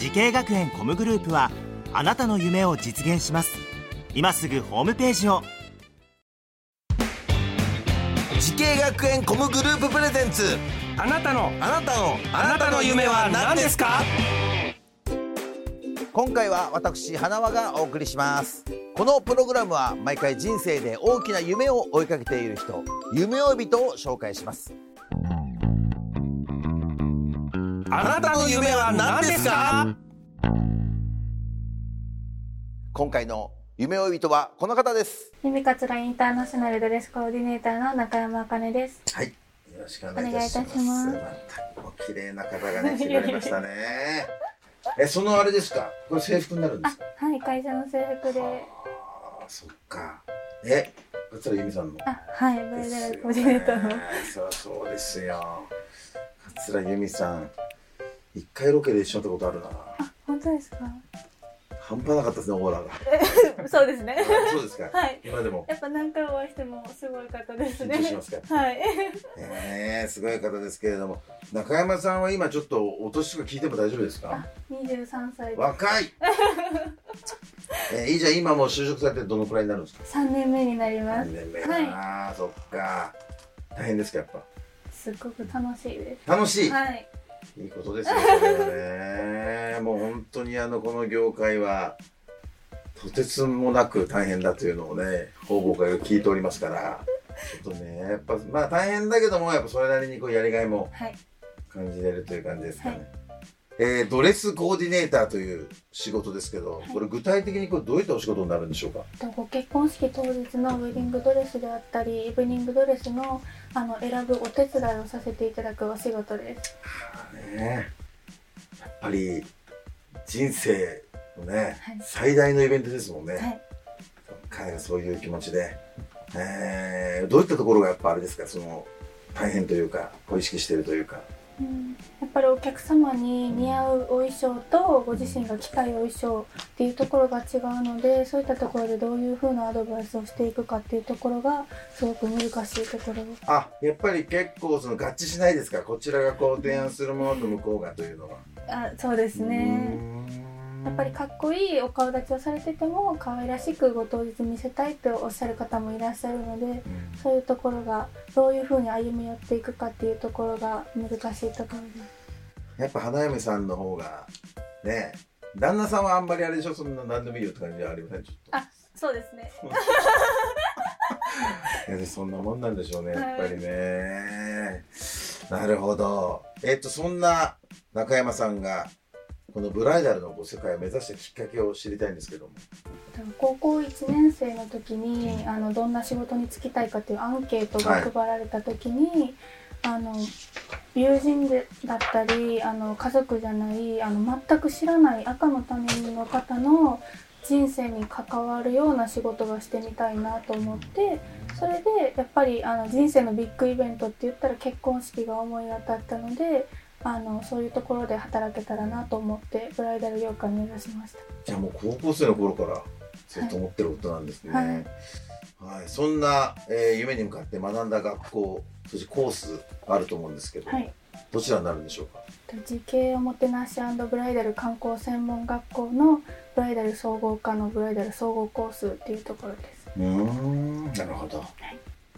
滋慶学園 COMグループはあなたの夢を実現します。今すぐホームページを。滋慶学園 COMグループプレゼンツ。あなたのあなたのあなたの夢は何ですか？今回は私花輪がお送りします。このプログラムは毎回人生で大きな夢を追いかけている人夢追い人を紹介しますあなたの夢は何ですか？今回の夢追い人はこの方です。ゆみかつらインターナショナルドレスコーディネーターの中山あかねです。はい。よろしくお願いいたします。ますまたお綺麗な方がね来てくれましたね。えそのあれですか？これ制服になるんですか？はい、会社の制服で、あーそっか。え桂由美さんの？あ、はい、ブライダルコーディネーターの。そりゃそうですよ。桂由美さん一回ロケで一緒になったことあるな。本当ですか？半端なかったですねオーラが。そうですね。そうですか、はい。今でも。やっぱ何回お会いしてもすごい方ですね。緊張。しますか？はい。ねえすごい方ですけれども。中山さんは今ちょっとお年とか聞いても大丈夫ですか？あ、23歳で若い。えー、いいじゃん今もう就職されてどのくらいになるんですか？3年目になります。何。年目か。な、そっか。大変ですかやっすっごく楽しいでぱ楽しい、す。はい。いいことですよね。もう本当にあのこの業界はとてつもなく大変だというのをね報告会を聞いておりますから。ちょっとねやっぱまあ大変だけどもやっぱそれなりにこうやりがいもはい。感じれるという感じですかね、はいえードレスコーディネーターという仕事ですけど、これ具体的にこれどういったお仕事になるんでしょうか？とご結婚式当日のウェディングドレスであったり、イブニングドレスのあの選ぶお手伝いをさせていただくお仕事です。ねやっぱり人生のね、はい。最大のイベントですもんね、はい。彼がそういう気持ちで、えーどういったところがやっぱあれですか？その大変というかこう意識しているというかうんやっぱりお客様に似合うお衣装とご自身が着たいお衣装っていうところが違うのでそういったところでどういうふうなアドバイスをしていくかっていうところがすごく難しいところ。あやっぱり結構その合致しないですか？こちらがこう提案するものと向こうがというのは。あそうですねやっぱりかっこいいお顔立ちをされてても可愛らしくご当日見せたいとおっしゃる方もいらっしゃるのでそういうところがどういうふうに歩み寄っていくかっていうところが難しいところです。やっぱ花嫁さんの方がね旦那さんはあんまりあれでしょそんな何でもいいよって感じはありませんちょっとあそうですね。いやそんなもんなんでしょうね、はいやっぱりね。なるほど。えっと、そんな中山さんが、このブライダルの世界を目指したきっかけを知りたいんですけども。高校1年生の時にあのどんな仕事に就きたいかっていうアンケートが配られた時に、あの友人でだったりあの家族じゃないあの全く知らない赤の他人の方の人生に関わるような仕事がしてみたいなと思ってそれでやっぱりあの人生のビッグイベントって言ったら結婚式が思い当たったのであのそういうところで働けたらなと思ってブライダル業界を目指しました。じゃあもう高校生の頃からずっと思ってることなんですね。ははいい。そんな、えー夢に向かって学んだ学校、そしてコースあると思うんですけど、はいどちらになるんでしょうか？時系おもてなしブライダル観光専門学校のブライダル総合科のブライダル総合コースっていうところですうーん、なるほど。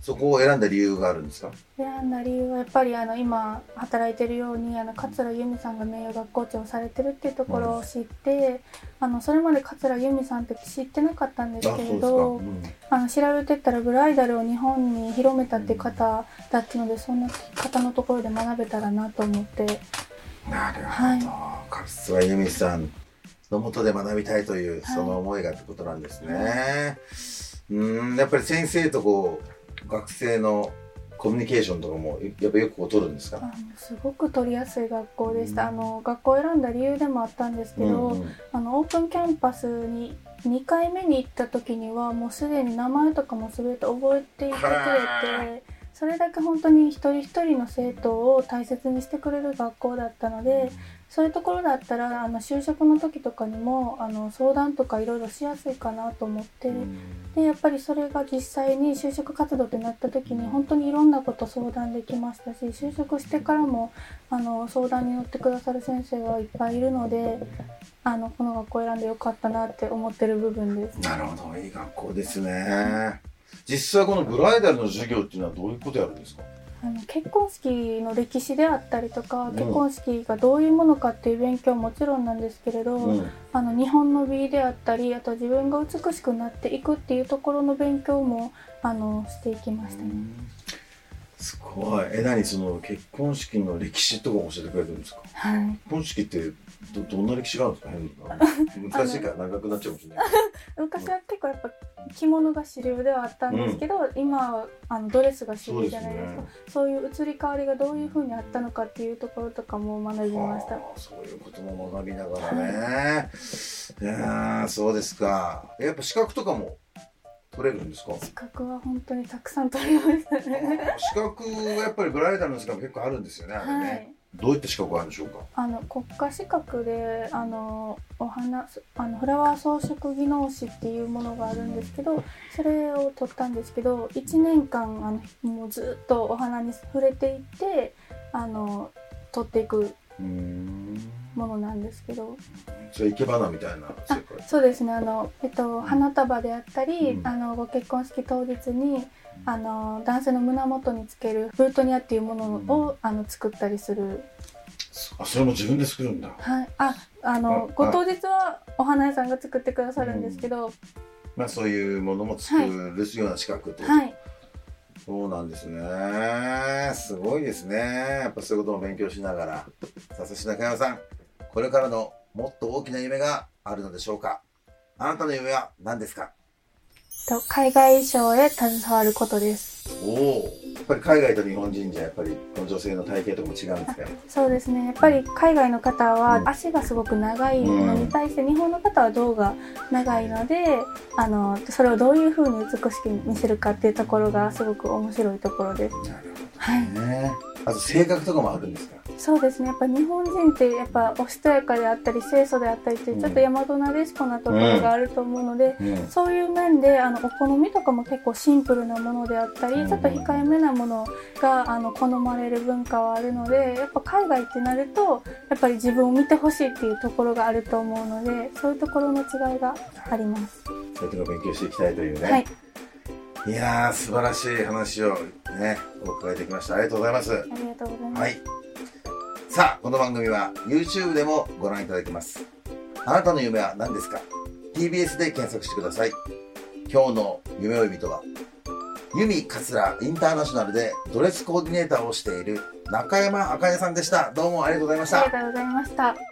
そこを選んだ理由があるんですか？選んだ理由はやっぱりあの今働いてるようにあの桂由美さんが名誉学校長をされてるっていうところを知って、あのそれまで桂由美さんって知ってなかったんですけれどうん。あの調べてったらブライダルを日本に広めたっていう方だったのでそんな方のところで学べたらなと思って。なるほど。は桂由美さんのもとで学びたいという、その思いがってことなんですね。うーん、やっぱり先生とこう、学生のコミュニケーションとかもやっぱよく取るんですか？すごく取りやすい学校でした、うん。あの学校を選んだ理由でもあったんですけど、うんうん。あのオープンキャンパスに2回目に行った時にはもうすでに名前とかも全て覚えていてくれてそれだけ本当に一人一人の生徒を大切にしてくれる学校だったのでそういうところだったらあの就職の時とかにもあの相談とかいろいろしやすいかなと思って。でやっぱりそれが実際に就職活動ってなった時に本当にいろんなこと相談できましたし就職してからもあの相談に乗ってくださる先生はいっぱいいるのであのこの学校選んでよかったなって思ってる部分です。なるほどいい学校ですね実際このブライダルの授業っていうのはどういうことやるんですか？あの結婚式の歴史であったりとかん。結婚式がどういうものかっていう勉強はもちろんなんですけれど、うん。あの日本の美であったりあと自分が美しくなっていくっていうところの勉強もあのしていきましたね。すごい。え何その結婚式の歴史とかも教えてくれるんですか？はい。結婚式ってどどんな歴史があるんですか変な 難しいから長くなっちゃうかもしれない。昔は結構やっぱ着物が主流ではあったんですけど、今はあのドレスが主流じゃないですか。そういう移り変わりがどういうふうにあったのかっていうところとかも学びました。はあそういうことも学びながらね。いやーそうですか。やっぱ資格とかも取れるんですか？資格は本当にたくさん取りましたね。資格はやっぱりブライダルの資格結構あるんですよね。あれね。はいどういった資格があるんでしょうか？あの国家資格であのお花あのフラワー装飾技能士っていうものがあるんですけどそれを取ったんですけど1年間あのもうずっとお花に触れていってあの取っていく。ものなんですけど。それ生け花みたいな。そうですね。あの、えっと、花束であったり、うん。あのご結婚式当日にあの男性の胸元につけるブルトニアっていうものを、あの作ったりする。あそれも自分で作るんだ。はい。ああのあご当日はお花屋さんが作ってくださるんですけど、まあそういうものも作るような資格ってこと、はい。そうなんですね。すごいですね。やっぱそういうことも勉強しながら。さあ、そして中山さん、これからのもっと大きな夢があるのでしょうか？あなたの夢は何ですか？と海外衣装へ携わることです。おお。やっぱり海外と日本人じゃやっぱりこの女性の体型とかも違うんですかそうですね。やっぱり海外の方うん。は足がすごく長いのに対して日本の方は胴が長いのであのそれをどういうふうに美しく見せるかっていうところがすごく面白いところです。なるはいほどね。あと性格とかもあるんですか？そうですねやっぱ日本人ってやっぱおしとやかであったり清楚であったりっていうちょっと大和なでしこなところがあると思うので、うん。そういう面であのお好みとかも結構シンプルなものであったり、うんちょっと控えめなものがあの好まれる文化はあるのでやっぱ海外ってなるとやっぱり自分を見てほしいっていうところがあると思うのでそういうところの違いがあります。そういうとこ勉強していきたいというね。はい、いやー、素晴らしい話をね、お伺いできました。ありがとうございます。ありがとうございます。はい。さあ、この番組は YouTube でもご覧いただけます。あなたの夢は何ですか ?TBS で検索してください。今日の夢追い人は、ユミカツラインターナショナルでドレスコーディネーターをしている中山あかねさんでした。どうもありがとうございました。ありがとうございました。